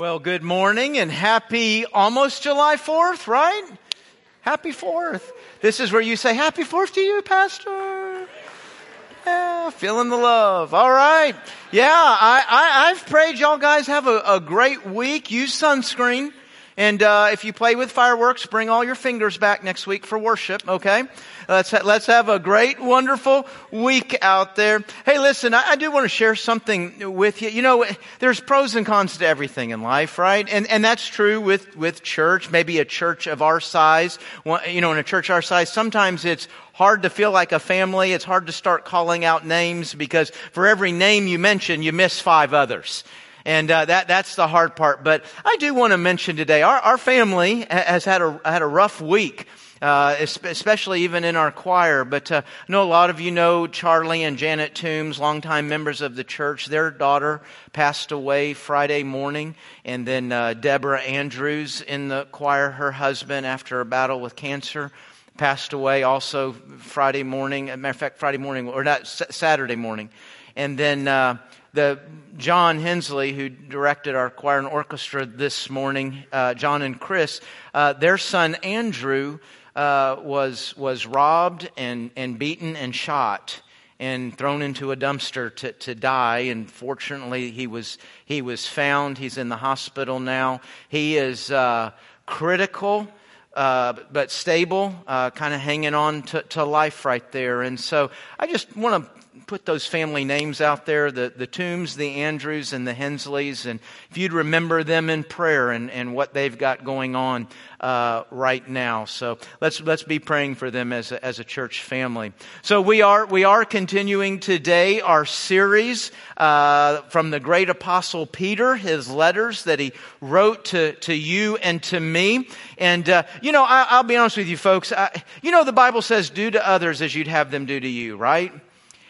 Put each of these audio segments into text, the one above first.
Well, good morning and happy almost July 4th, right? Happy 4th. This is where you say happy 4th to you, Pastor. Yeah, feeling the love. All right. Yeah, I, I, have prayed y'all guys have a, a great week. Use sunscreen. And uh, if you play with fireworks, bring all your fingers back next week for worship, okay? Let's, ha- let's have a great, wonderful week out there. Hey, listen, I, I do want to share something with you. You know, there's pros and cons to everything in life, right? And, and that's true with, with church, maybe a church of our size. You know, in a church our size, sometimes it's hard to feel like a family. It's hard to start calling out names because for every name you mention, you miss five others. And uh, that that's the hard part. But I do want to mention today, our, our family has had a had a rough week. Uh, especially even in our choir. But uh, I know a lot of you know Charlie and Janet Toombs, longtime members of the church. Their daughter passed away Friday morning, and then uh, Deborah Andrews in the choir, her husband, after a battle with cancer, passed away also Friday morning. Matter of fact, Friday morning or not Saturday morning, and then uh, the John Hensley, who directed our choir and orchestra this morning, uh, John and Chris, uh, their son Andrew uh, was was robbed and and beaten and shot and thrown into a dumpster to, to die. And fortunately, he was he was found. He's in the hospital now. He is uh, critical. Uh, but stable, uh, kind of hanging on to, to life right there. And so I just want to put those family names out there the, the Toombs, the Andrews, and the Hensleys. And if you'd remember them in prayer and, and what they've got going on uh, right now. So let's, let's be praying for them as a, as a church family. So we are, we are continuing today our series uh, from the great apostle Peter, his letters that he wrote to, to you and to me. And, uh, you know, I, will be honest with you folks. I, you know, the Bible says, do to others as you'd have them do to you, right?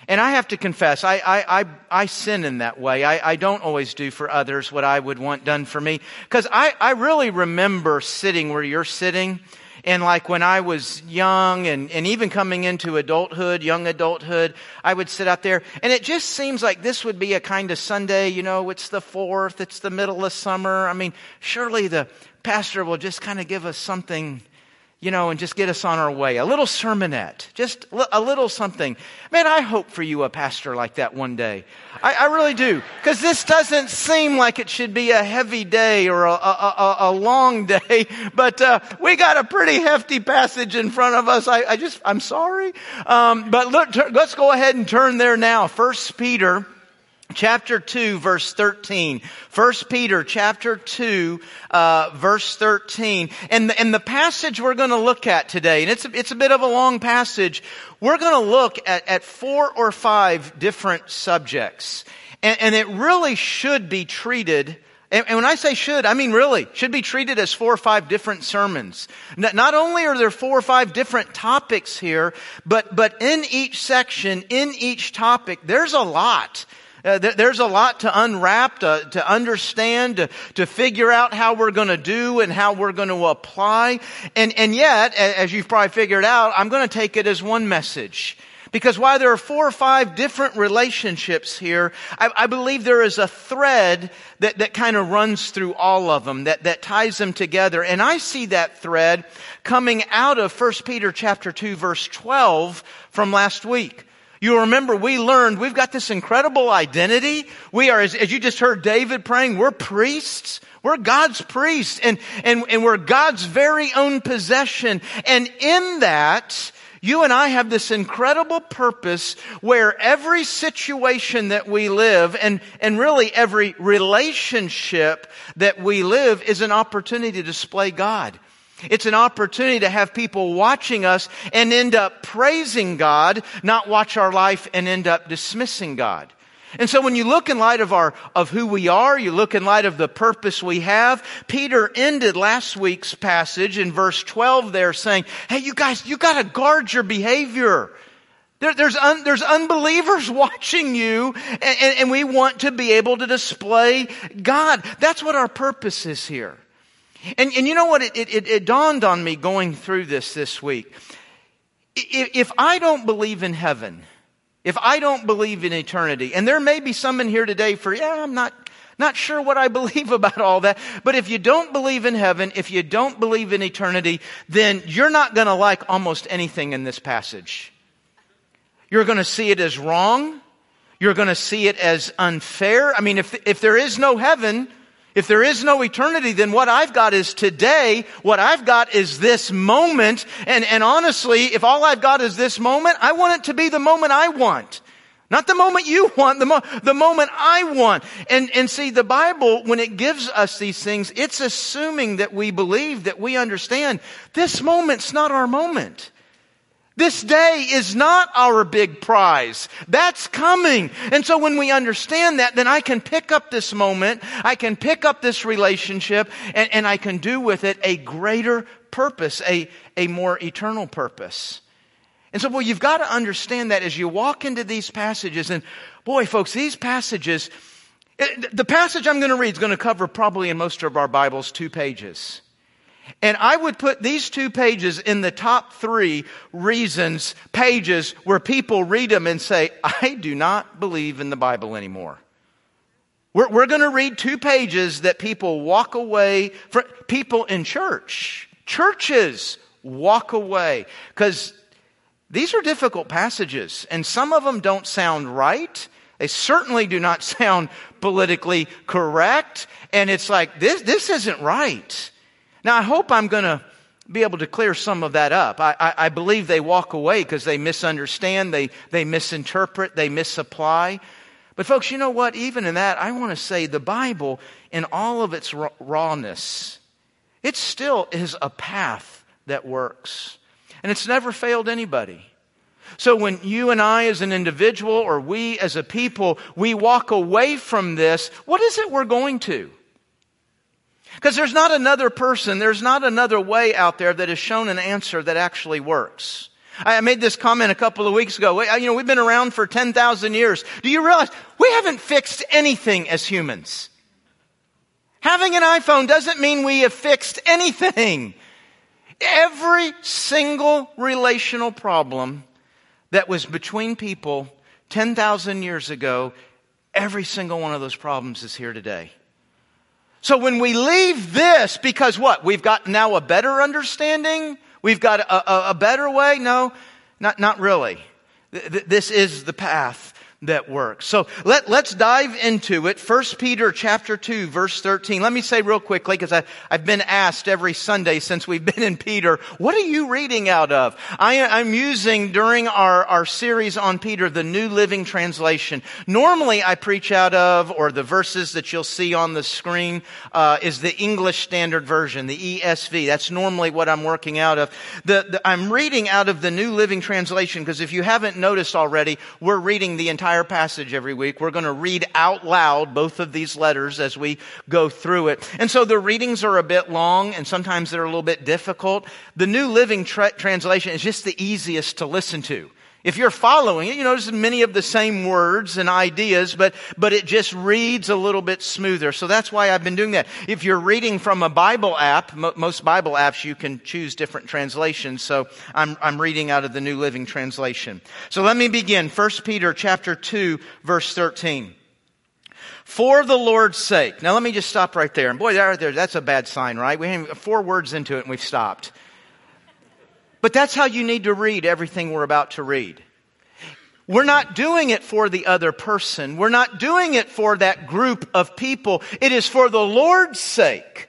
And I have to confess, I, I, I, I sin in that way. I, I, don't always do for others what I would want done for me. Because I, I really remember sitting where you're sitting. And like when I was young and, and even coming into adulthood, young adulthood, I would sit out there and it just seems like this would be a kind of Sunday, you know, it's the fourth, it's the middle of summer. I mean, surely the pastor will just kind of give us something you know, and just get us on our way. A little sermonette, just a little something. Man, I hope for you a pastor like that one day. I, I really do. Because this doesn't seem like it should be a heavy day or a, a, a, long day, but uh, we got a pretty hefty passage in front of us. I, I just, I'm sorry. Um, but look, let's go ahead and turn there now. First Peter chapter 2 verse 13 first peter chapter 2 uh, verse 13 and the, and the passage we're going to look at today and it's a, it's a bit of a long passage we're going to look at, at four or five different subjects and, and it really should be treated and, and when I say should, I mean really, should be treated as four or five different sermons. Not only are there four or five different topics here, but, but in each section, in each topic, there's a lot. Uh, th- there's a lot to unwrap, to, to understand, to, to figure out how we're going to do and how we're going to apply. And, and yet, as you've probably figured out, I'm going to take it as one message. Because while there are four or five different relationships here, I, I believe there is a thread that, that kind of runs through all of them, that, that ties them together. And I see that thread coming out of 1 Peter chapter 2 verse 12 from last week. You remember we learned we've got this incredible identity. We are, as, as you just heard David praying, we're priests. We're God's priests and, and, and we're God's very own possession. And in that, you and I have this incredible purpose where every situation that we live and, and really every relationship that we live is an opportunity to display God. It's an opportunity to have people watching us and end up praising God, not watch our life and end up dismissing God. And so when you look in light of our, of who we are, you look in light of the purpose we have, Peter ended last week's passage in verse 12 there saying, hey, you guys, you gotta guard your behavior. There, there's, un, there's unbelievers watching you and, and, and we want to be able to display God. That's what our purpose is here. And, and you know what? It, it, it dawned on me going through this this week. If I don't believe in heaven, if I don't believe in eternity, and there may be some in here today for, yeah, I'm not, Not sure what I believe about all that. But if you don't believe in heaven, if you don't believe in eternity, then you're not going to like almost anything in this passage. You're going to see it as wrong. You're going to see it as unfair. I mean, if, if there is no heaven, if there is no eternity, then what I've got is today. What I've got is this moment. And, and honestly, if all I've got is this moment, I want it to be the moment I want. Not the moment you want, the, mo- the moment I want. And, and see, the Bible, when it gives us these things, it's assuming that we believe, that we understand this moment's not our moment. This day is not our big prize. That's coming. And so when we understand that, then I can pick up this moment, I can pick up this relationship, and, and I can do with it a greater purpose, a, a more eternal purpose. And so, well, you've got to understand that as you walk into these passages, and boy, folks, these passages, eh, the passage I'm going to read is going to cover probably in most of our Bibles two pages. And I would put these two pages in the top three reasons, pages where people read them and say, I do not believe in the Bible anymore. We're, we're going to read two pages that people walk away from, people in church, churches walk away because these are difficult passages, and some of them don't sound right. They certainly do not sound politically correct. And it's like, this, this isn't right. Now, I hope I'm going to be able to clear some of that up. I, I, I believe they walk away because they misunderstand, they, they misinterpret, they misapply. But, folks, you know what? Even in that, I want to say the Bible, in all of its rawness, it still is a path that works. And it's never failed anybody. So when you and I as an individual or we as a people, we walk away from this, what is it we're going to? Because there's not another person, there's not another way out there that has shown an answer that actually works. I made this comment a couple of weeks ago. Uh, you know, we've been around for 10,000 years. Do you realize we haven't fixed anything as humans? Having an iPhone doesn't mean we have fixed anything. Every single relational problem that was between people 10,000 years ago, every single one of those problems is here today. So when we leave this, because what? We've got now a better understanding? We've got a, a, a better way? No, not, not really. This is the path that works. So let, let's dive into it. First Peter chapter 2 verse 13. Let me say real quickly because I've been asked every Sunday since we've been in Peter, what are you reading out of? I, am using during our, our series on Peter the New Living Translation. Normally I preach out of, or the verses that you'll see on the screen, uh, is the English Standard Version, the ESV. That's normally what I'm working out of. The, the, I'm reading out of the New Living Translation because if you haven't noticed already, we're reading the entire entire passage every week. We're going to read out loud both of these letters as we go through it. And so the readings are a bit long and sometimes they're a little bit difficult. The New Living tra- Translation is just the easiest to listen to. If you're following it, you notice many of the same words and ideas, but, but it just reads a little bit smoother. So that's why I've been doing that. If you're reading from a Bible app, most Bible apps, you can choose different translations. So I'm, I'm reading out of the New Living Translation. So let me begin. 1 Peter chapter 2, verse 13 for the Lord's sake. Now let me just stop right there. And boy, that right there, that's a bad sign, right? We have four words into it and we've stopped. But that's how you need to read everything we're about to read. We're not doing it for the other person. We're not doing it for that group of people. It is for the Lord's sake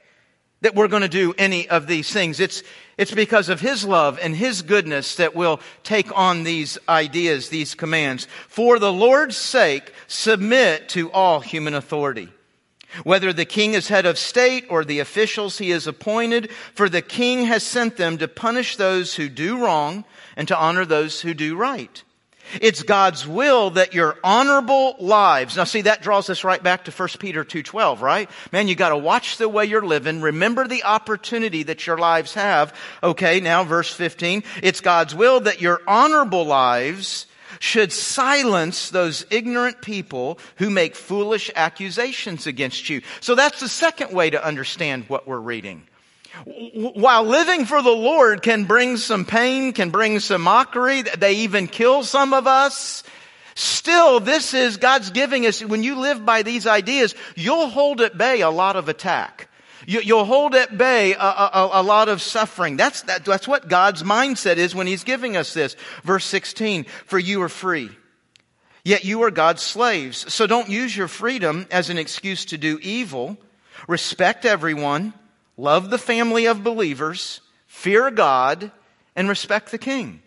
that we're going to do any of these things. It's, it's because of His love and His goodness that we'll take on these ideas, these commands. For the Lord's sake, submit to all human authority whether the king is head of state or the officials he has appointed, for the king has sent them to punish those who do wrong and to honor those who do right. It's God's will that your honorable lives. Now see, that draws us right back to 1 Peter 2.12, right? Man, you gotta watch the way you're living. Remember the opportunity that your lives have. Okay, now verse 15. It's God's will that your honorable lives should silence those ignorant people who make foolish accusations against you. So that's the second way to understand what we're reading. While living for the Lord can bring some pain, can bring some mockery, they even kill some of us. Still, this is God's giving us, when you live by these ideas, you'll hold at bay a lot of attack. You, will hold at bay a, a, a lot of suffering. That's, that, that's what God's mindset is when He's giving us this. Verse 16, for you are free. Yet you are God's slaves. So don't use your freedom as an excuse to do evil. Respect everyone. Love the family of believers. Fear God and respect the king.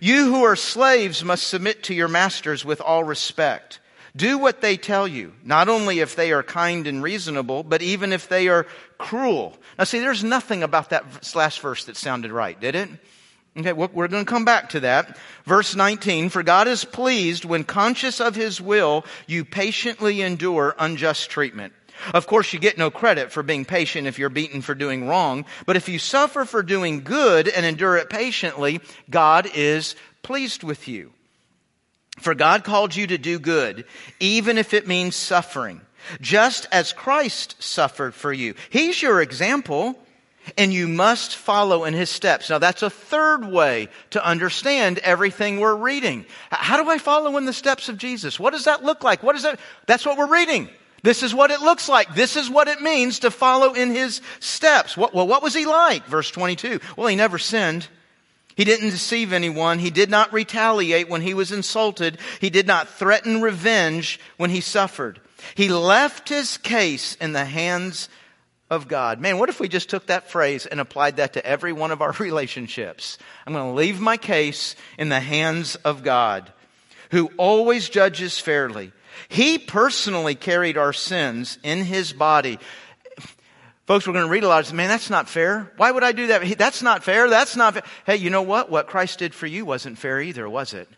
You who are slaves must submit to your masters with all respect. Do what they tell you, not only if they are kind and reasonable, but even if they are cruel. Now see, there's nothing about that last verse that sounded right, did it? Okay, we're going to come back to that. Verse 19, for God is pleased when conscious of his will, you patiently endure unjust treatment. Of course, you get no credit for being patient if you're beaten for doing wrong, but if you suffer for doing good and endure it patiently, God is pleased with you. For God called you to do good, even if it means suffering, just as Christ suffered for you. He's your example, and you must follow in his steps. Now, that's a third way to understand everything we're reading. How do I follow in the steps of Jesus? What does that look like? What is that? That's what we're reading. This is what it looks like. This is what it means to follow in his steps. What, well, what was he like? Verse 22. Well, he never sinned. He didn't deceive anyone. He did not retaliate when he was insulted. He did not threaten revenge when he suffered. He left his case in the hands of God. Man, what if we just took that phrase and applied that to every one of our relationships? I'm going to leave my case in the hands of God, who always judges fairly. He personally carried our sins in his body. Folks, we're going to read a lot of man, that's not fair. Why would I do that? That's not fair. That's not fair. Hey, you know what? What Christ did for you wasn't fair either, was it?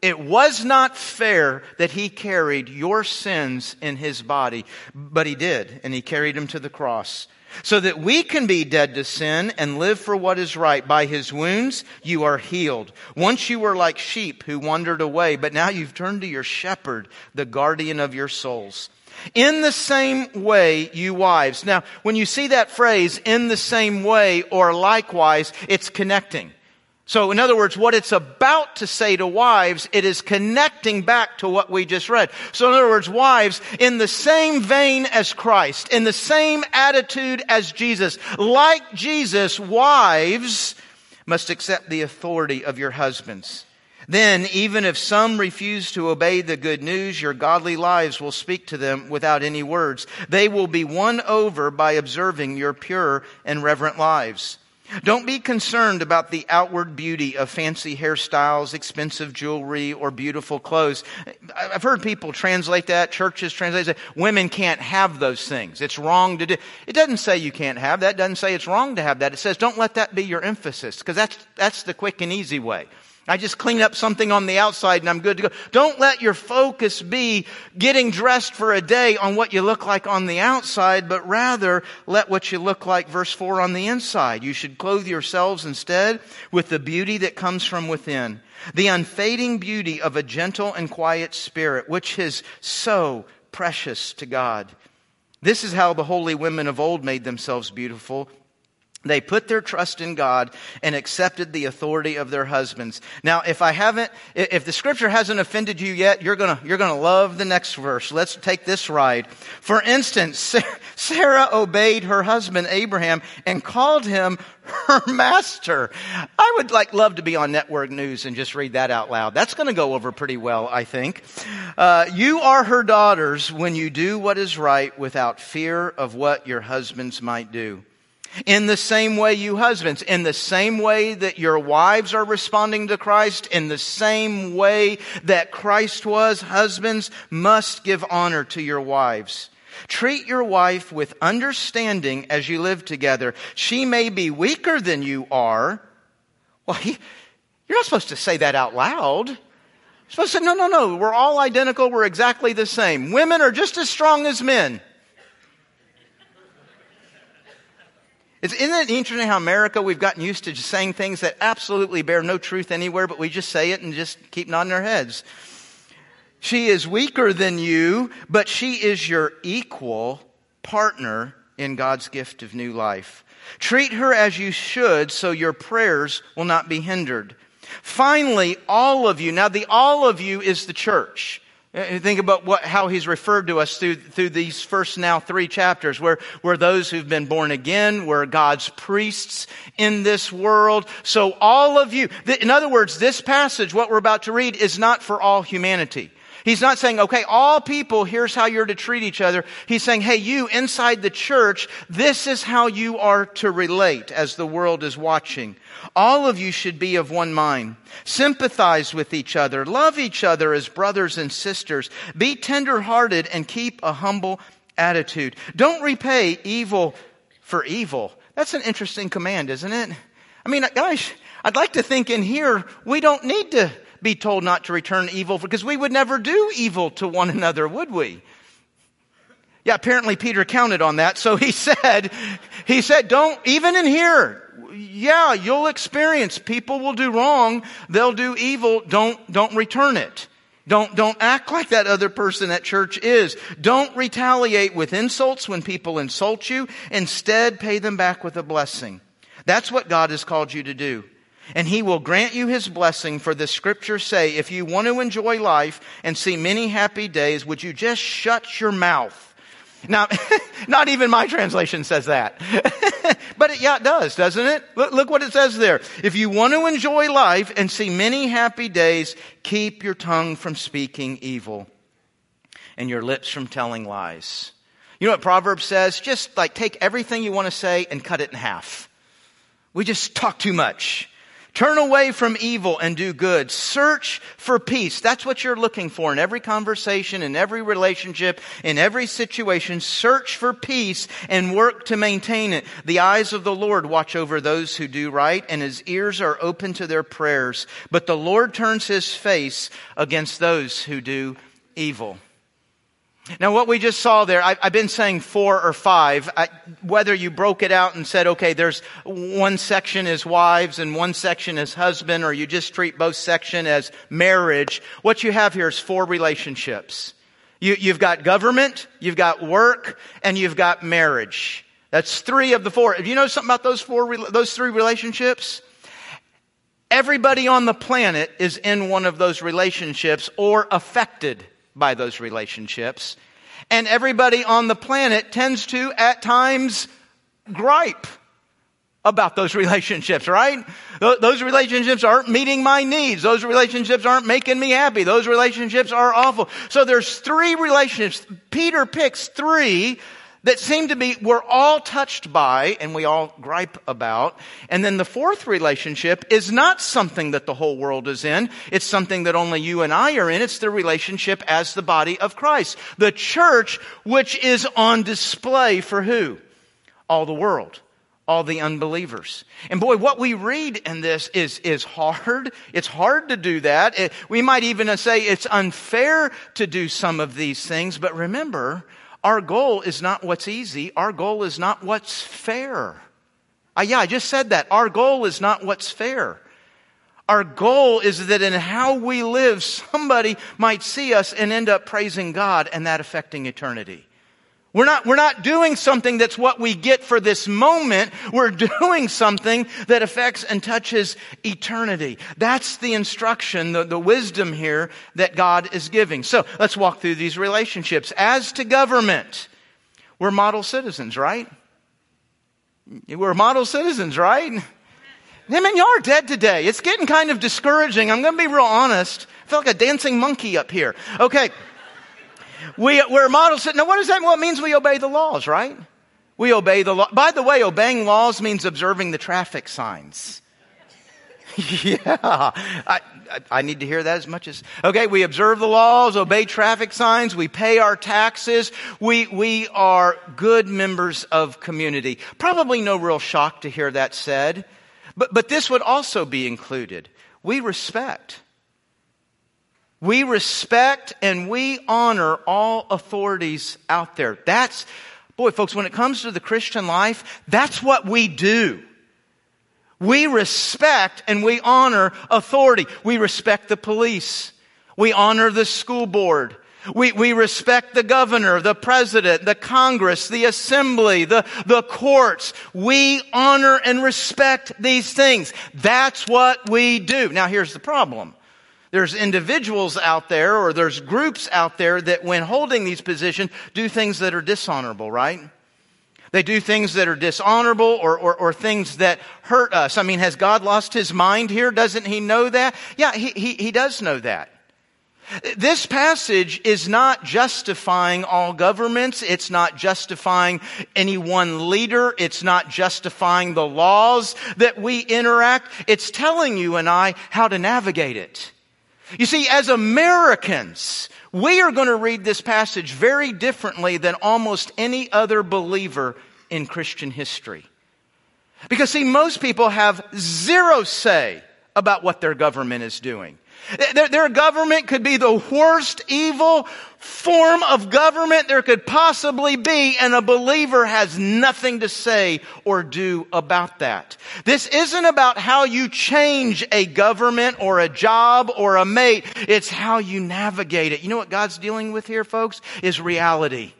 It was not fair that he carried your sins in his body, but he did, and he carried them to the cross so that we can be dead to sin and live for what is right. By his wounds, you are healed. Once you were like sheep who wandered away, but now you've turned to your shepherd, the guardian of your souls. In the same way, you wives. Now, when you see that phrase, in the same way or likewise, it's connecting. So, in other words, what it's about to say to wives, it is connecting back to what we just read. So, in other words, wives, in the same vein as Christ, in the same attitude as Jesus, like Jesus, wives must accept the authority of your husbands. Then, even if some refuse to obey the good news, your godly lives will speak to them without any words. They will be won over by observing your pure and reverent lives. Don't be concerned about the outward beauty of fancy hairstyles, expensive jewelry, or beautiful clothes. I've heard people translate that, churches translate that, women can't have those things. It's wrong to do. It doesn't say you can't have that. It doesn't say it's wrong to have that. It says don't let that be your emphasis, because that's, that's the quick and easy way. I just clean up something on the outside and I'm good to go. Don't let your focus be getting dressed for a day on what you look like on the outside, but rather let what you look like, verse 4, on the inside. You should clothe yourselves instead with the beauty that comes from within. The unfading beauty of a gentle and quiet spirit, which is so precious to God. This is how the holy women of old made themselves beautiful they put their trust in God and accepted the authority of their husbands. Now, if I haven't, if the scripture hasn't offended you yet, you're gonna, you're gonna love the next verse. Let's take this ride. For instance, Sarah obeyed her husband Abraham and called him her master. I would like love to be on network news and just read that out loud. That's gonna go over pretty well, I think. Uh, you are her daughters when you do what is right without fear of what your husbands might do. In the same way, you husbands, in the same way that your wives are responding to Christ, in the same way that Christ was, husbands must give honor to your wives. Treat your wife with understanding as you live together. She may be weaker than you are. Well, he, you're not supposed to say that out loud. You're supposed to say, no, no, no, we're all identical, we're exactly the same. Women are just as strong as men. It's, isn't it interesting how America, we've gotten used to just saying things that absolutely bear no truth anywhere, but we just say it and just keep nodding our heads. She is weaker than you, but she is your equal partner in God's gift of new life. Treat her as you should so your prayers will not be hindered. Finally, all of you. Now, the all of you is the church. Uh, think about what, how he's referred to us through, through these first now three chapters. Where we're those who've been born again. We're God's priests in this world. So all of you, in other words, this passage, what we're about to read, is not for all humanity. He's not saying, okay, all people, here's how you're to treat each other. He's saying, hey, you inside the church, this is how you are to relate as the world is watching. All of you should be of one mind. Sympathize with each other. Love each other as brothers and sisters. Be tenderhearted and keep a humble attitude. Don't repay evil for evil. That's an interesting command, isn't it? I mean, guys, I'd like to think in here we don't need to be told not to return evil because we would never do evil to one another, would we? Yeah, apparently Peter counted on that. So he said, he said, don't, even in here, yeah, you'll experience people will do wrong. They'll do evil. Don't, don't return it. Don't, don't act like that other person at church is. Don't retaliate with insults when people insult you. Instead, pay them back with a blessing. That's what God has called you to do and he will grant you his blessing for the scriptures say, if you want to enjoy life and see many happy days, would you just shut your mouth? Now, not even my translation says that. but it, yeah, it does, doesn't it? Look, look what it says there. If you want to enjoy life and see many happy days, keep your tongue from speaking evil and your lips from telling lies. You know what Proverbs says? Just like take everything you want to say and cut it in half. We just talk too much. Turn away from evil and do good. Search for peace. That's what you're looking for in every conversation, in every relationship, in every situation. Search for peace and work to maintain it. The eyes of the Lord watch over those who do right and his ears are open to their prayers. But the Lord turns his face against those who do evil. Now, what we just saw there, I, have been saying four or five. I, whether you broke it out and said, okay, there's one section is wives and one section is husband, or you just treat both section as marriage, what you have here is four relationships. You, you've got government, you've got work, and you've got marriage. That's three of the four. Do you know something about those four, those three relationships? Everybody on the planet is in one of those relationships or affected by those relationships. And everybody on the planet tends to, at times, gripe about those relationships, right? Those relationships aren't meeting my needs. Those relationships aren't making me happy. Those relationships are awful. So there's three relationships. Peter picks three that seem to be, we're all touched by and we all gripe about. And then the fourth relationship is not something that the whole world is in. It's something that only you and I are in. It's the relationship as the body of Christ. The church, which is on display for who? All the world. All the unbelievers. And boy, what we read in this is, is hard. It's hard to do that. It, we might even say it's unfair to do some of these things, but remember, our goal is not what's easy. Our goal is not what's fair. Uh, yeah, I just said that. Our goal is not what's fair. Our goal is that in how we live, somebody might see us and end up praising God and that affecting eternity. We're not, we're not doing something that's what we get for this moment. We're doing something that affects and touches eternity. That's the instruction, the, the wisdom here that God is giving. So let's walk through these relationships. As to government, we're model citizens, right? We're model citizens, right? I mean, y'all are dead today. It's getting kind of discouraging. I'm going to be real honest. I feel like a dancing monkey up here. Okay. We, we're models. Now, what does that? mean? Well, it means we obey the laws, right? We obey the law. By the way, obeying laws means observing the traffic signs. yeah. I, I, need to hear that as much as, okay, we observe the laws, obey traffic signs, we pay our taxes, we, we are good members of community. Probably no real shock to hear that said, but, but this would also be included. We respect. We respect and we honor all authorities out there. That's, boy, folks, when it comes to the Christian life, that's what we do. We respect and we honor authority. We respect the police. We honor the school board. We, we respect the governor, the president, the Congress, the assembly, the, the courts. We honor and respect these things. That's what we do. Now here's the problem. There's individuals out there or there's groups out there that when holding these positions do things that are dishonorable, right? They do things that are dishonorable or, or, or, things that hurt us. I mean, has God lost his mind here? Doesn't he know that? Yeah, he, he, he does know that. This passage is not justifying all governments. It's not justifying any one leader. It's not justifying the laws that we interact. It's telling you and I how to navigate it. You see, as Americans, we are going to read this passage very differently than almost any other believer in Christian history. Because see, most people have zero say about what their government is doing. Their, their, government could be the worst evil form of government there could possibly be, and a believer has nothing to say or do about that. This isn't about how you change a government or a job or a mate. It's how you navigate it. You know what God's dealing with here, folks? Is reality.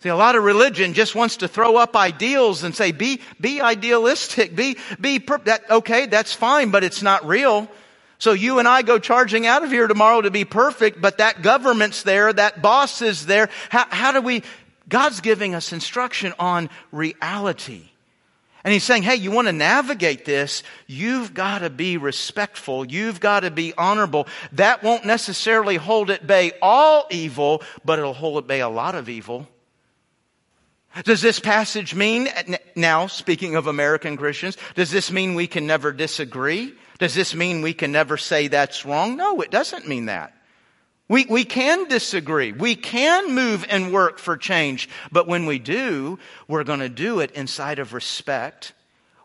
See, a lot of religion just wants to throw up ideals and say, be, be idealistic, be, be, per- that, okay, that's fine, but it's not real. So you and I go charging out of here tomorrow to be perfect, but that government's there, that boss is there. How, how do we, God's giving us instruction on reality. And he's saying, hey, you want to navigate this, you've got to be respectful. You've got to be honorable. That won't necessarily hold at bay all evil, but it'll hold at bay a lot of evil. Does this passage mean, now speaking of American Christians, does this mean we can never disagree? Does this mean we can never say that's wrong? No, it doesn't mean that. We, we can disagree. We can move and work for change. But when we do, we're going to do it inside of respect.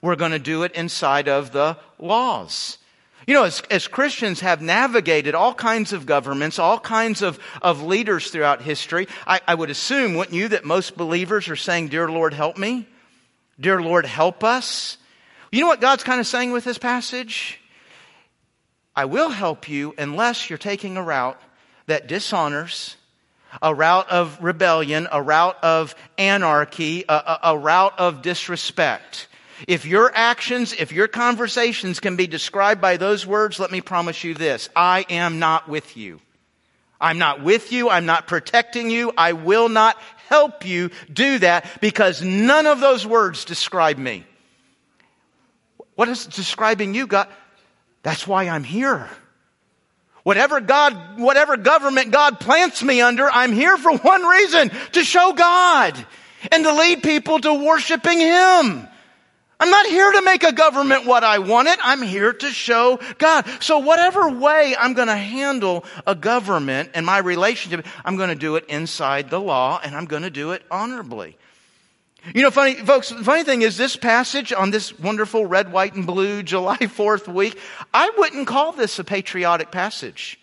We're going to do it inside of the laws. You know, as, as Christians have navigated all kinds of governments, all kinds of, of leaders throughout history, I, I would assume, wouldn't you, that most believers are saying, Dear Lord, help me? Dear Lord, help us? You know what God's kind of saying with this passage? I will help you unless you're taking a route that dishonors, a route of rebellion, a route of anarchy, a, a, a, route of disrespect. If your actions, if your conversations can be described by those words, let me promise you this. I am not with you. I'm not with you. I'm not protecting you. I will not help you do that because none of those words describe me. What is describing you, God? That's why I'm here. Whatever God, whatever government God plants me under, I'm here for one reason, to show God and to lead people to worshiping Him. I'm not here to make a government what I want it. I'm here to show God. So whatever way I'm going to handle a government and my relationship, I'm going to do it inside the law and I'm going to do it honorably. You know, funny, folks, the funny thing is this passage on this wonderful red, white, and blue July 4th week, I wouldn't call this a patriotic passage.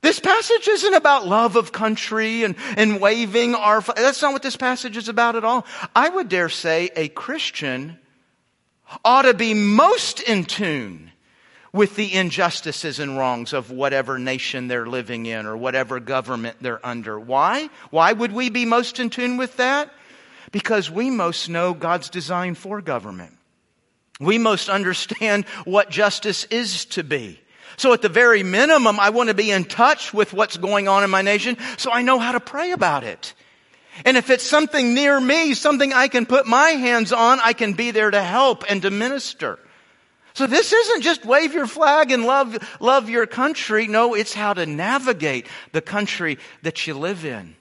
This passage isn't about love of country and, and waving our, that's not what this passage is about at all. I would dare say a Christian ought to be most in tune with the injustices and wrongs of whatever nation they're living in or whatever government they're under. Why? Why would we be most in tune with that? Because we most know God's design for government. We most understand what justice is to be. So at the very minimum, I want to be in touch with what's going on in my nation so I know how to pray about it. And if it's something near me, something I can put my hands on, I can be there to help and to minister. So this isn't just wave your flag and love, love your country. No, it's how to navigate the country that you live in.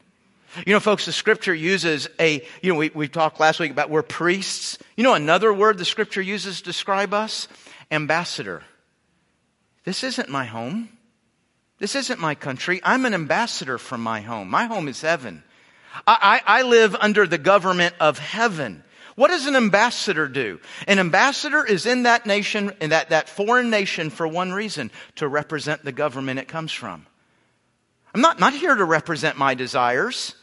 You know, folks, the scripture uses a, you know, we, we talked last week about we're priests. You know, another word the scripture uses to describe us? Ambassador. This isn't my home. This isn't my country. I'm an ambassador from my home. My home is heaven. I, I, I live under the government of heaven. What does an ambassador do? An ambassador is in that nation, in that, that foreign nation for one reason, to represent the government it comes from. I'm not, not here to represent my desires.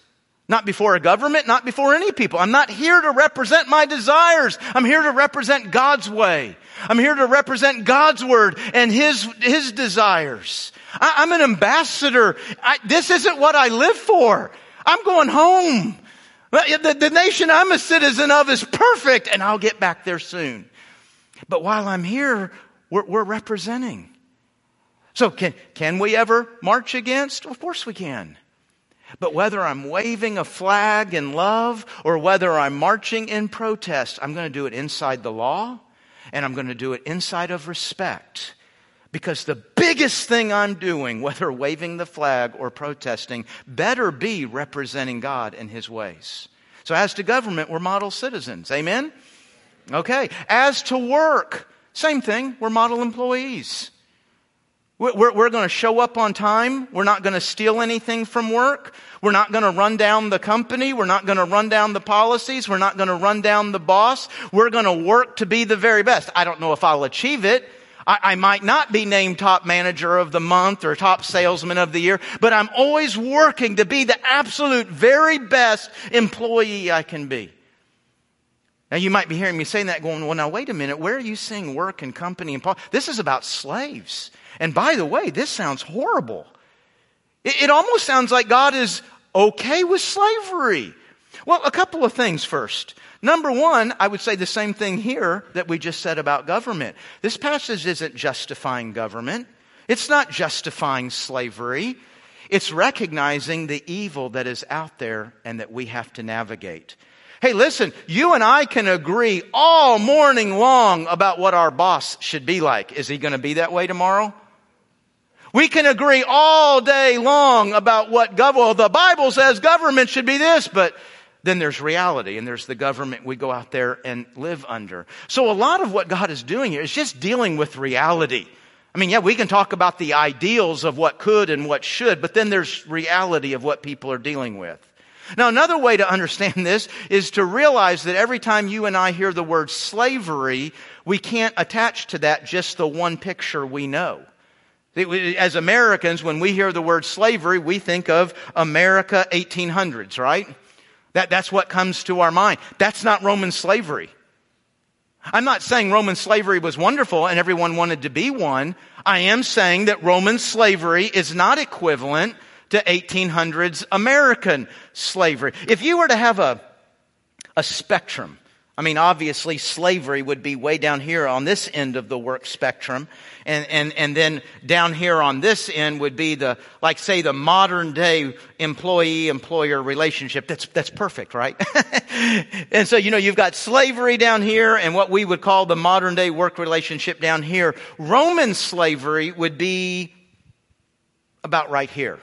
Not before a government, not before any people. I'm not here to represent my desires. I'm here to represent God's way. I'm here to represent God's word and His, His desires. I, am an ambassador. I, this isn't what I live for. I'm going home. The, the nation I'm a citizen of is perfect and I'll get back there soon. But while I'm here, we're, we're representing. So can, can we ever march against? Of course we can. But whether I'm waving a flag in love or whether I'm marching in protest, I'm going to do it inside the law and I'm going to do it inside of respect. Because the biggest thing I'm doing, whether waving the flag or protesting, better be representing God and His ways. So as to government, we're model citizens. Amen? Okay. As to work, same thing. We're model employees. We're, we're going to show up on time. We're not going to steal anything from work. We're not going to run down the company. We're not going to run down the policies. We're not going to run down the boss. We're going to work to be the very best. I don't know if I'll achieve it. I, I might not be named top manager of the month or top salesman of the year, but I'm always working to be the absolute very best employee I can be. Now you might be hearing me saying that going, well now wait a minute, where are you seeing work and company and This is about slaves. And by the way, this sounds horrible. It, it almost sounds like God is okay with slavery. Well, a couple of things first. Number one, I would say the same thing here that we just said about government. This passage isn't justifying government. It's not justifying slavery. It's recognizing the evil that is out there and that we have to navigate. Hey, listen, you and I can agree all morning long about what our boss should be like. Is he going to be that way tomorrow? We can agree all day long about what gov- well, the Bible says government should be this, but then there's reality and there's the government we go out there and live under. So a lot of what God is doing here is just dealing with reality. I mean, yeah, we can talk about the ideals of what could and what should, but then there's reality of what people are dealing with. Now, another way to understand this is to realize that every time you and I hear the word slavery, we can't attach to that just the one picture we know. As Americans, when we hear the word slavery, we think of America 1800s, right? That, that's what comes to our mind. That's not Roman slavery. I'm not saying Roman slavery was wonderful and everyone wanted to be one. I am saying that Roman slavery is not equivalent to 1800s American slavery. If you were to have a, a spectrum, I mean, obviously slavery would be way down here on this end of the work spectrum. And, and, and then down here on this end would be the, like say the modern day employee employer relationship. That's, that's perfect, right? and so, you know, you've got slavery down here and what we would call the modern day work relationship down here. Roman slavery would be about right here.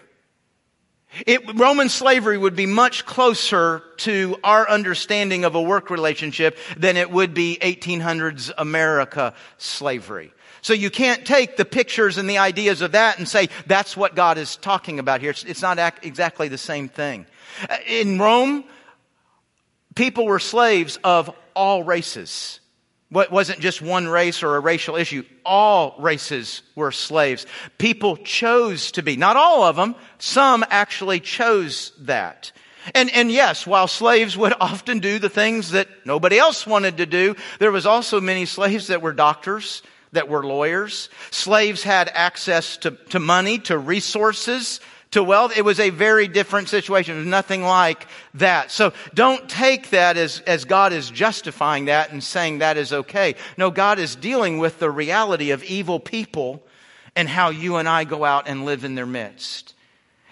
It, Roman slavery would be much closer to our understanding of a work relationship than it would be 1800s America slavery. So you can't take the pictures and the ideas of that and say that's what God is talking about here. It's, it's not exactly the same thing. Uh, in Rome, people were slaves of all races. What wasn't just one race or a racial issue. All races were slaves. People chose to be. Not all of them. Some actually chose that. And, and yes, while slaves would often do the things that nobody else wanted to do, there was also many slaves that were doctors, that were lawyers. Slaves had access to, to money, to resources, to wealth. It was a very different situation. It was nothing like that. So don't take that as, as God is justifying that and saying that is okay. No, God is dealing with the reality of evil people and how you and I go out and live in their midst.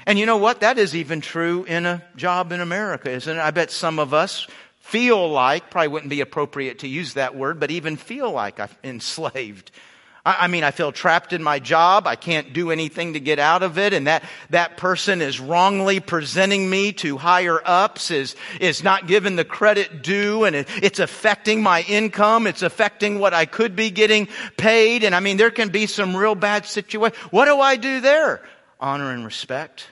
And you know what? That is even true in a job in America, isn't it? I bet some of us feel like, probably wouldn't be appropriate to use that word, but even feel like I'm enslaved I, mean, I feel trapped in my job. I can't do anything to get out of it. And that, that person is wrongly presenting me to higher ups, is, is not given the credit due, and it, it's affecting my income. It's affecting what I could be getting paid. And I mean, there can be some real bad situations. What do I do there? Honor and respect.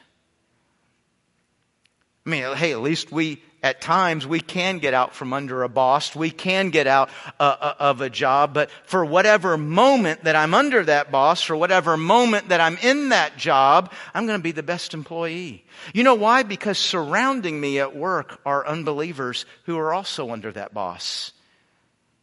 I mean, hey, at least we at times we can get out from under a boss. We can get out uh, uh, of a job. But for whatever moment that I'm under that boss, for whatever moment that I'm in that job, I'm going to be the best employee. You know why? Because surrounding me at work are unbelievers who are also under that boss.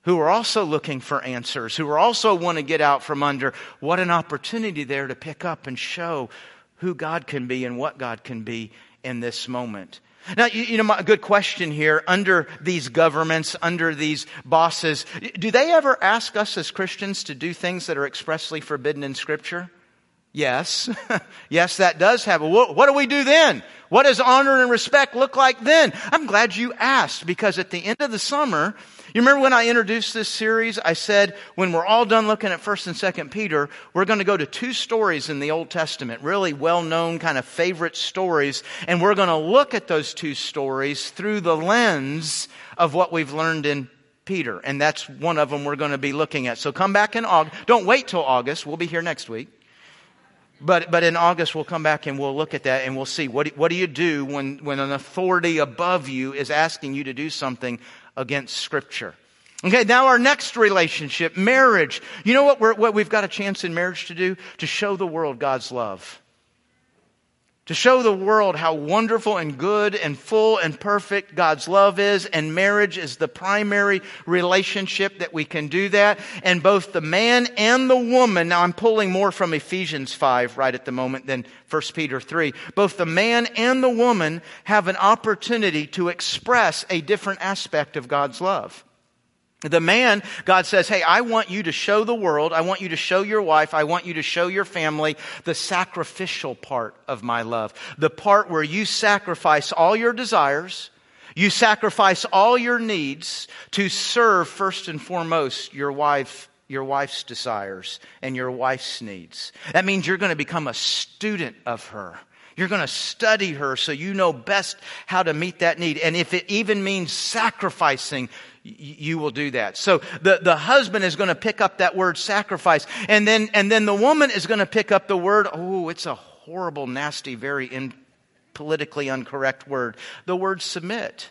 who are also looking for answers, who are also want to get out from under. What an opportunity there to pick up and show who God can be and what God can be in this moment. Now, you, you know, a good question here. Under these governments, under these bosses, do they ever ask us as Christians to do things that are expressly forbidden in Scripture? Yes. yes, that does happen. What, what do we do then? What does honor and respect look like then? I'm glad you asked because at the end of the summer, you remember when I introduced this series? I said when we're all done looking at 1st and 2nd Peter, we're going to go to two stories in the Old Testament, really well known kind of favorite stories, and we're going to look at those two stories through the lens of what we've learned in Peter. And that's one of them we're going to be looking at. So come back in August. Don't wait till August. We'll be here next week. But, but in August, we'll come back and we'll look at that and we'll see what, what do you do when, when an authority above you is asking you to do something against Scripture. Okay, now our next relationship, marriage. You know what, what we've got a chance in marriage to do? To show the world God's love to show the world how wonderful and good and full and perfect God's love is, and marriage is the primary relationship that we can do that. And both the man and the woman, now I'm pulling more from Ephesians 5 right at the moment than 1 Peter 3. Both the man and the woman have an opportunity to express a different aspect of God's love. The man, God says, Hey, I want you to show the world, I want you to show your wife, I want you to show your family the sacrificial part of my love. The part where you sacrifice all your desires, you sacrifice all your needs to serve first and foremost your wife, your wife's desires and your wife's needs. That means you're going to become a student of her. You're going to study her so you know best how to meet that need. And if it even means sacrificing you will do that. So the, the husband is going to pick up that word sacrifice. And then, and then the woman is going to pick up the word, oh, it's a horrible, nasty, very in, politically incorrect word. The word submit.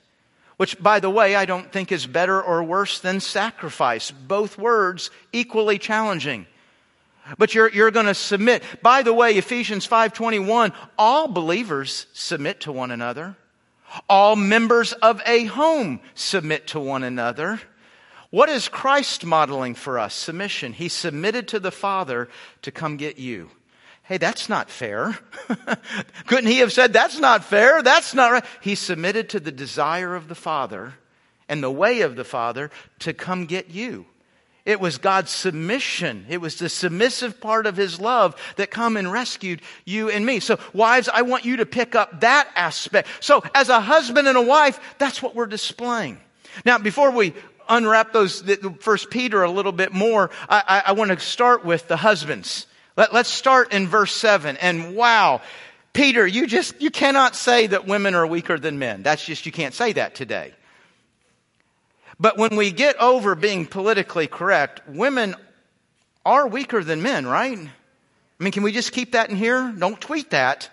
Which, by the way, I don't think is better or worse than sacrifice. Both words equally challenging. But you're, you're going to submit. By the way, Ephesians 5.21, all believers submit to one another. All members of a home submit to one another. What is Christ modeling for us? Submission. He submitted to the Father to come get you. Hey, that's not fair. Couldn't he have said, that's not fair? That's not right. He submitted to the desire of the Father and the way of the Father to come get you. It was God's submission. It was the submissive part of His love that come and rescued you and me. So wives, I want you to pick up that aspect. So as a husband and a wife, that's what we're displaying. Now, before we unwrap those, first Peter a little bit more, I, I, I want to start with the husbands. Let, let's start in verse seven. And wow, Peter, you just, you cannot say that women are weaker than men. That's just, you can't say that today. But when we get over being politically correct, women are weaker than men, right? I mean, can we just keep that in here? Don't tweet that.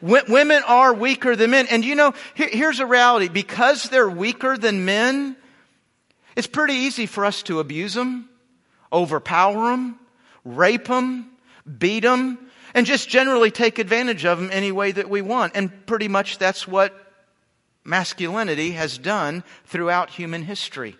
women are weaker than men. And you know, here's a reality. Because they're weaker than men, it's pretty easy for us to abuse them, overpower them, rape them, beat them, and just generally take advantage of them any way that we want. And pretty much that's what masculinity has done throughout human history.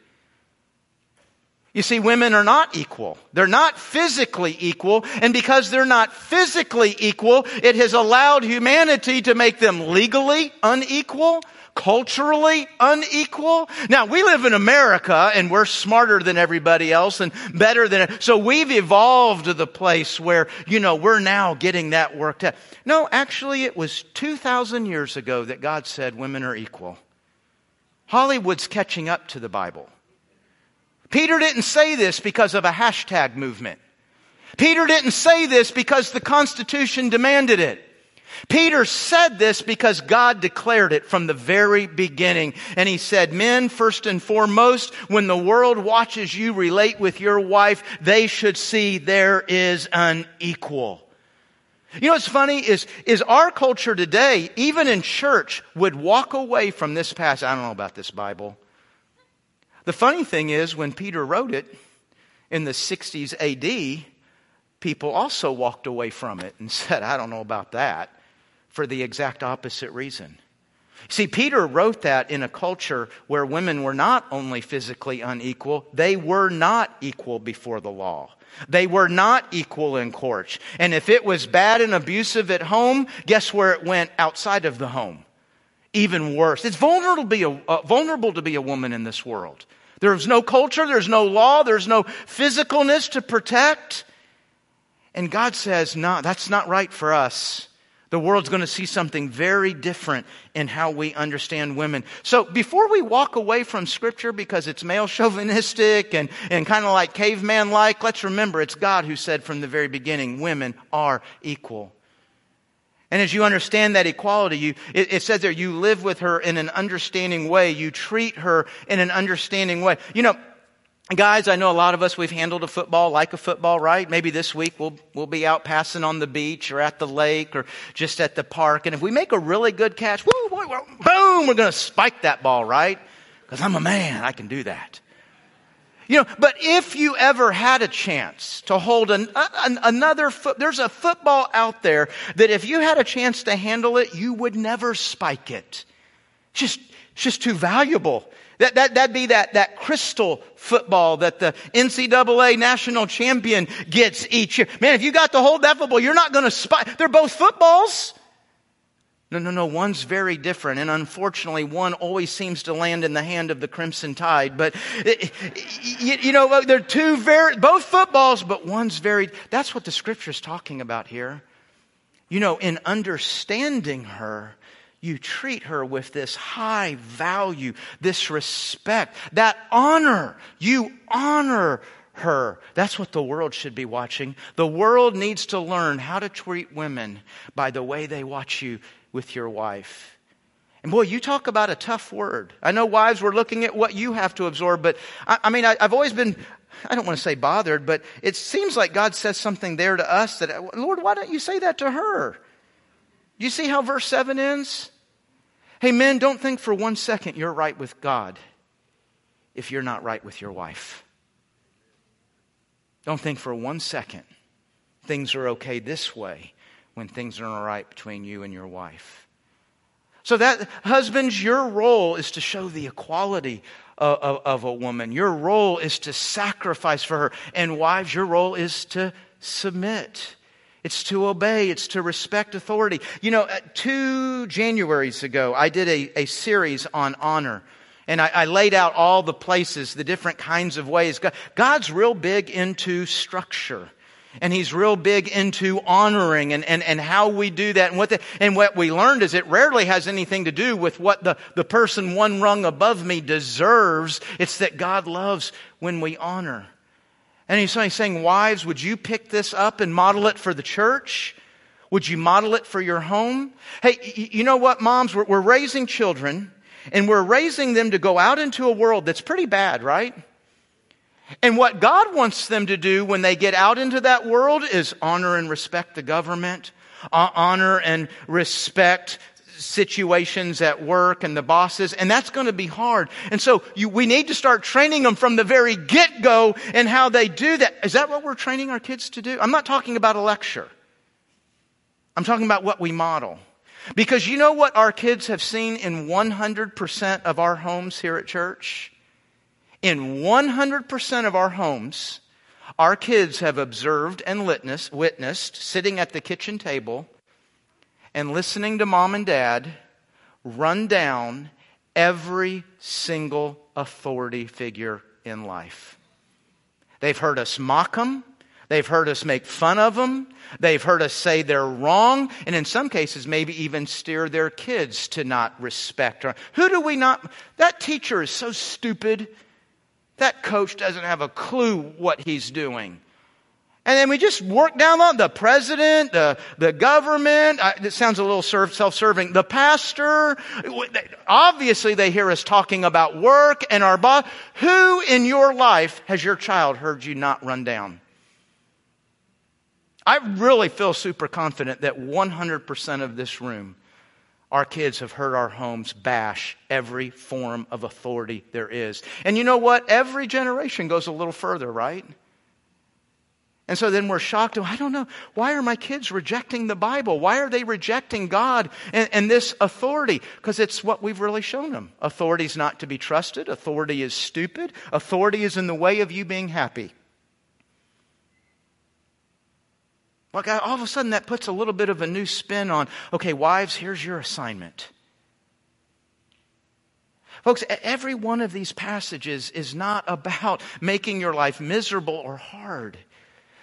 You see, women are not equal. They're not physically equal. And because they're not physically equal, it has allowed humanity to make them legally unequal culturally unequal. Now we live in America and we're smarter than everybody else and better than, so we've evolved to the place where, you know, we're now getting that worked out. No, actually it was 2,000 years ago that God said women are equal. Hollywood's catching up to the Bible. Peter didn't say this because of a hashtag movement. Peter didn't say this because the Constitution demanded it. Peter said this because God declared it from the very beginning. And he said, men, first and foremost, when the world watches you relate with your wife, they should see there is an equal. You know what's funny is, is our culture today, even in church, would walk away from this passage. I don't know about this Bible. The funny thing is, when Peter wrote it in the 60s AD, people also walked away from it and said, I don't know about that for the exact opposite reason. See, Peter wrote that in a culture where women were not only physically unequal, they were not equal before the law. They were not equal in court. And if it was bad and abusive at home, guess where it went outside of the home? Even worse. It's vulnerable to be a, uh, vulnerable to be a woman in this world. There's no culture, there's no law, there's no physicalness to protect. And God says, no, that's not right for us. The world's going to see something very different in how we understand women. So before we walk away from scripture because it's male chauvinistic and, and kind of like caveman like, let's remember it's God who said from the very beginning, women are equal. And as you understand that equality, you, it, it says there, you live with her in an understanding way. You treat her in an understanding way. You know, Guys, I know a lot of us, we've handled a football like a football, right? Maybe this week we'll, we'll be out passing on the beach or at the lake or just at the park. And if we make a really good catch, woo, woo, woo, boom, we're going to spike that ball, right? Because I'm a man, I can do that. You know, but if you ever had a chance to hold an, an, another foot, there's a football out there that if you had a chance to handle it, you would never spike it. Just, it's just too valuable. That, that, that'd be that, that crystal football that the NCAA national champion gets each year. Man, if you got hold that football, you're not going to spike. They're both footballs. No, no, no. One's very different. And unfortunately, one always seems to land in the hand of the Crimson Tide. But, eh, eh, you, you know, they're two very, both footballs, but one's very, that's what the scripture's talking about here. You know, in understanding her, you treat her with this high value, this respect, that honor. You honor her. That's what the world should be watching. The world needs to learn how to treat women by the way they watch you with your wife. And boy, you talk about a tough word. I know wives were looking at what you have to absorb, but I, I mean, I, I've always been, I don't want to say bothered, but it seems like God says something there to us that, Lord, why don't you say that to her? You see how verse 7 ends? Hey, men, don't think for one second you're right with God if you're not right with your wife. Don't think for one second things are okay this way when things aren't right between you and your wife. So that, husbands, your role is to show the equality of, of, of, a woman. Your role is to sacrifice for her. And wives, your role is to submit. It's to obey. It's to respect authority. You know, uh, two Januaries ago, I did a, a series on honor. And I, I, laid out all the places, the different kinds of ways. God, God's real big into structure. And he's real big into honoring and, and, and how we do that. And what, the, and what we learned is it rarely has anything to do with what the, the person one rung above me deserves. It's that God loves when we honor. And he's saying, wives, would you pick this up and model it for the church? Would you model it for your home? Hey, you know what, moms? We're, we're raising children and we're raising them to go out into a world that's pretty bad, right? And what God wants them to do when they get out into that world is honor and respect the government, uh, honor and respect situations at work and the bosses, and that's going to be hard. And so you, we need to start training them from the very get-go and how they do that. Is that what we're training our kids to do? I'm not talking about a lecture. I'm talking about what we model. Because you know what our kids have seen in 100% of our homes here at church? In 100% of our homes, our kids have observed and witnessed, witnessed sitting at the kitchen table and listening to mom and dad run down every single authority figure in life. They've heard us mock them. They've heard us make fun of them. They've heard us say they're wrong. And in some cases, maybe even steer their kids to not respect. Who do we not? That teacher is so stupid. That coach doesn't have a clue what he's doing. And then we just work down on the president, the, the government. Uh, it sounds a little self-serving. The pastor. Obviously, they hear us talking about work and our boss. Who in your life has your child heard you not run down? I really feel super confident that 100% of this room, our kids have heard our homes bash every form of authority there is. And you know what? Every generation goes a little further, right? And so then we're shocked. I don't know. Why are my kids rejecting the Bible? Why are they rejecting God and, and this authority? Because it's what we've really shown them. Authority is not to be trusted. Authority is stupid. Authority is in the way of you being happy. Like all of a sudden that puts a little bit of a new spin on, okay, wives, here's your assignment. Folks, every one of these passages is not about making your life miserable or hard.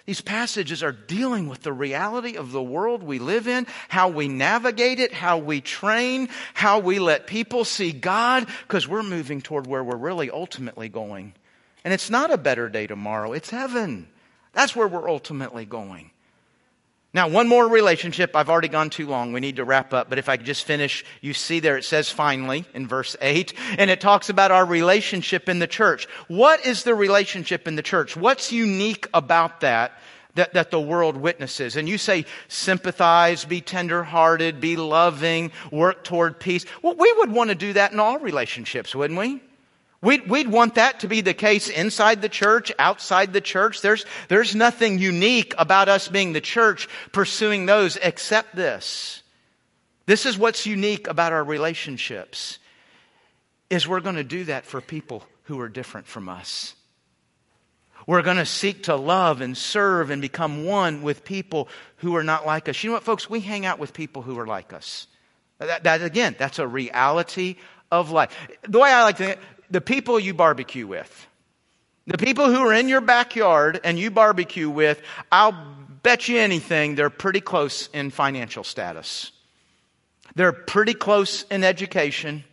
These passages are dealing with the reality of the world we live in, how we navigate it, how we train, how we let people see God, because we're moving toward where we're really ultimately going. And it's not a better day tomorrow, it's heaven. That's where we're ultimately going. Now, one more relationship. I've already gone too long. We need to wrap up. But if I could just finish, you see there it says finally in verse 8, and it talks about our relationship in the church. What is the relationship in the church? What's unique about that? That, that the world witnesses. And you say sympathize, be tenderhearted, be loving, work toward peace. Well, we would want to do that in all relationships, wouldn't we? We'd, we'd want that to be the case inside the church, outside the church. There's, there's nothing unique about us being the church pursuing those except this. This is what's unique about our relationships is we're going to do that for people who are different from us. We're going to seek to love and serve and become one with people who are not like us. You know what, folks? We hang out with people who are like us. That, that again, that's a reality of life. The way I like to the people you barbecue with. The people who are in your backyard and you barbecue with, I'll bet you anything, they're pretty close in financial status. They're pretty close in education.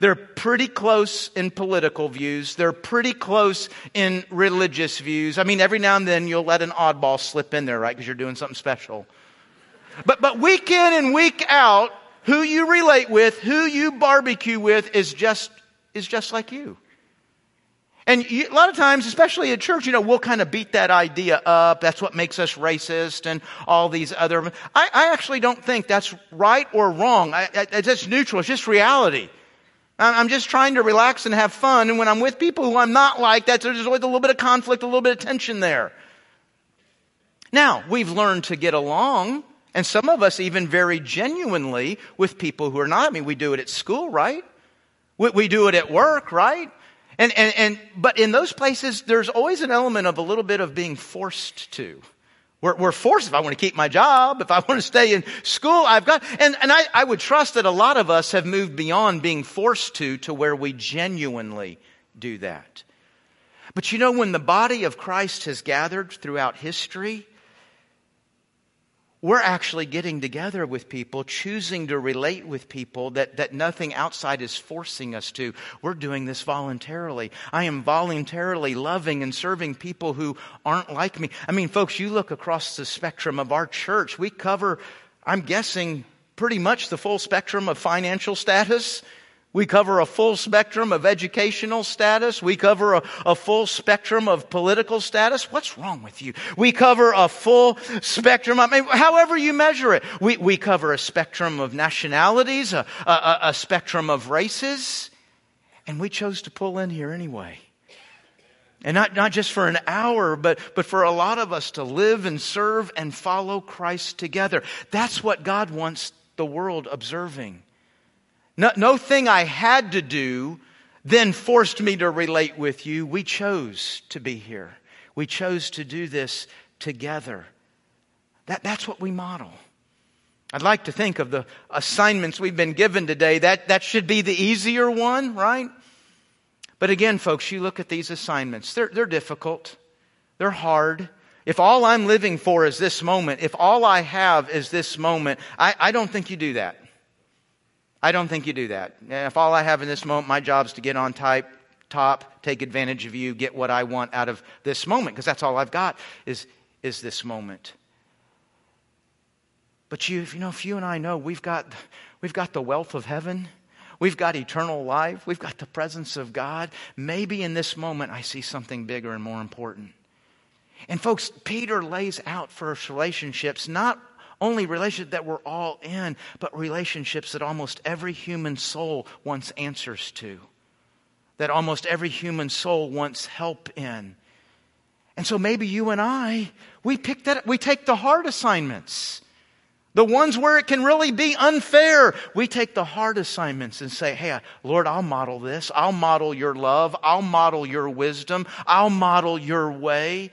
They're pretty close in political views. They're pretty close in religious views. I mean, every now and then you'll let an oddball slip in there, right? Because you're doing something special. But, but week in and week out, who you relate with, who you barbecue with is just is just like you. And a lot of times, especially at church, you know, we'll kind of beat that idea up. That's what makes us racist and all these other. I, I actually don't think that's right or wrong. I, I, it's just neutral. It's just reality. I'm just trying to relax and have fun. And when I'm with people who I'm not like that, there's always a little bit of conflict, a little bit of tension there. Now, we've learned to get along, and some of us even very genuinely with people who are not. I mean, we do it at school, right? We, we do it at work, right? And, and, and, but in those places, there's always an element of a little bit of being forced to. We're, we're forced if I want to keep my job, if I want to stay in school, I've got, and, and I, I would trust that a lot of us have moved beyond being forced to, to where we genuinely do that. But you know, when the body of Christ has gathered throughout history, we're actually getting together with people, choosing to relate with people that, that nothing outside is forcing us to. We're doing this voluntarily. I am voluntarily loving and serving people who aren't like me. I mean, folks, you look across the spectrum of our church, we cover, I'm guessing, pretty much the full spectrum of financial status. We cover a full spectrum of educational status. We cover a, a, full spectrum of political status. What's wrong with you? We cover a full spectrum. I mean, however you measure it. We, we cover a spectrum of nationalities, a, a, a spectrum of races. And we chose to pull in here anyway. And not, not just for an hour, but, but for a lot of us to live and serve and follow Christ together. That's what God wants the world observing. No, no thing I had to do then forced me to relate with you. We chose to be here. We chose to do this together. That, that's what we model. I'd like to think of the assignments we've been given today. That, that should be the easier one, right? But again, folks, you look at these assignments. They're, they're difficult. They're hard. If all I'm living for is this moment, if all I have is this moment, I, I don't think you do that. I don't think you do that. If all I have in this moment, my job is to get on type, top, take advantage of you, get what I want out of this moment, because that's all I've got is, is this moment. But you, you know, if you and I know we've got, we've got the wealth of heaven, we've got eternal life, we've got the presence of God, maybe in this moment I see something bigger and more important. And folks, Peter lays out for us relationships not only relationships that we're all in, but relationships that almost every human soul wants answers to, that almost every human soul wants help in. And so maybe you and I, we pick that, we take the hard assignments. The ones where it can really be unfair. We take the hard assignments and say, Hey, Lord, I'll model this. I'll model your love. I'll model your wisdom. I'll model your way.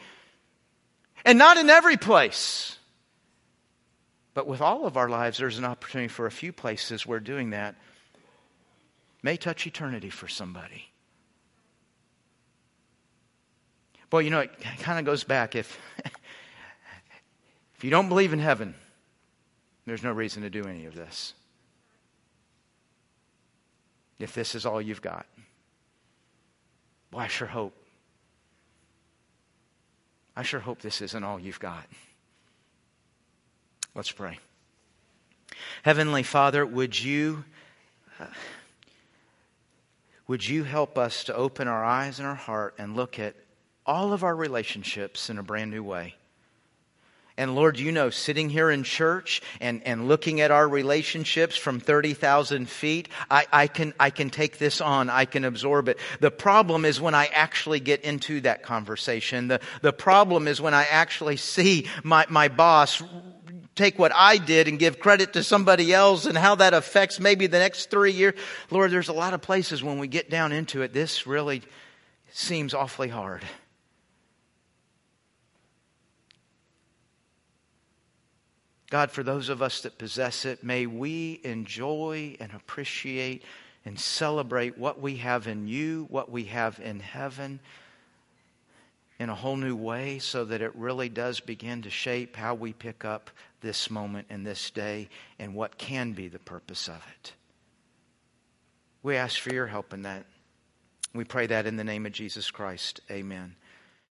And not in every place. But with all of our lives, there's an opportunity for a few places where doing that may touch eternity for somebody. Boy, you know, it kind of goes back. If, if you don't believe in heaven, there's no reason to do any of this. If this is all you've got. Well, I sure hope. I sure hope this isn't all you've got. Let's pray. Heavenly Father, would you. Uh, would you help us to open our eyes and our heart and look at all of our relationships in a brand new way? And Lord, you know, sitting here in church and, and looking at our relationships from 30,000 feet, I, I, can, I can take this on. I can absorb it. The problem is when I actually get into that conversation. The, the problem is when I actually see my, my boss take what I did and give credit to somebody else and how that affects maybe the next three years. Lord, there's a lot of places when we get down into it, this really seems awfully hard. God, for those of us that possess it, may we enjoy and appreciate and celebrate what we have in you, what we have in heaven in a whole new way so that it really does begin to shape how we pick up this moment and this day and what can be the purpose of it. We ask for your help in that. We pray that in the name of Jesus Christ. Amen.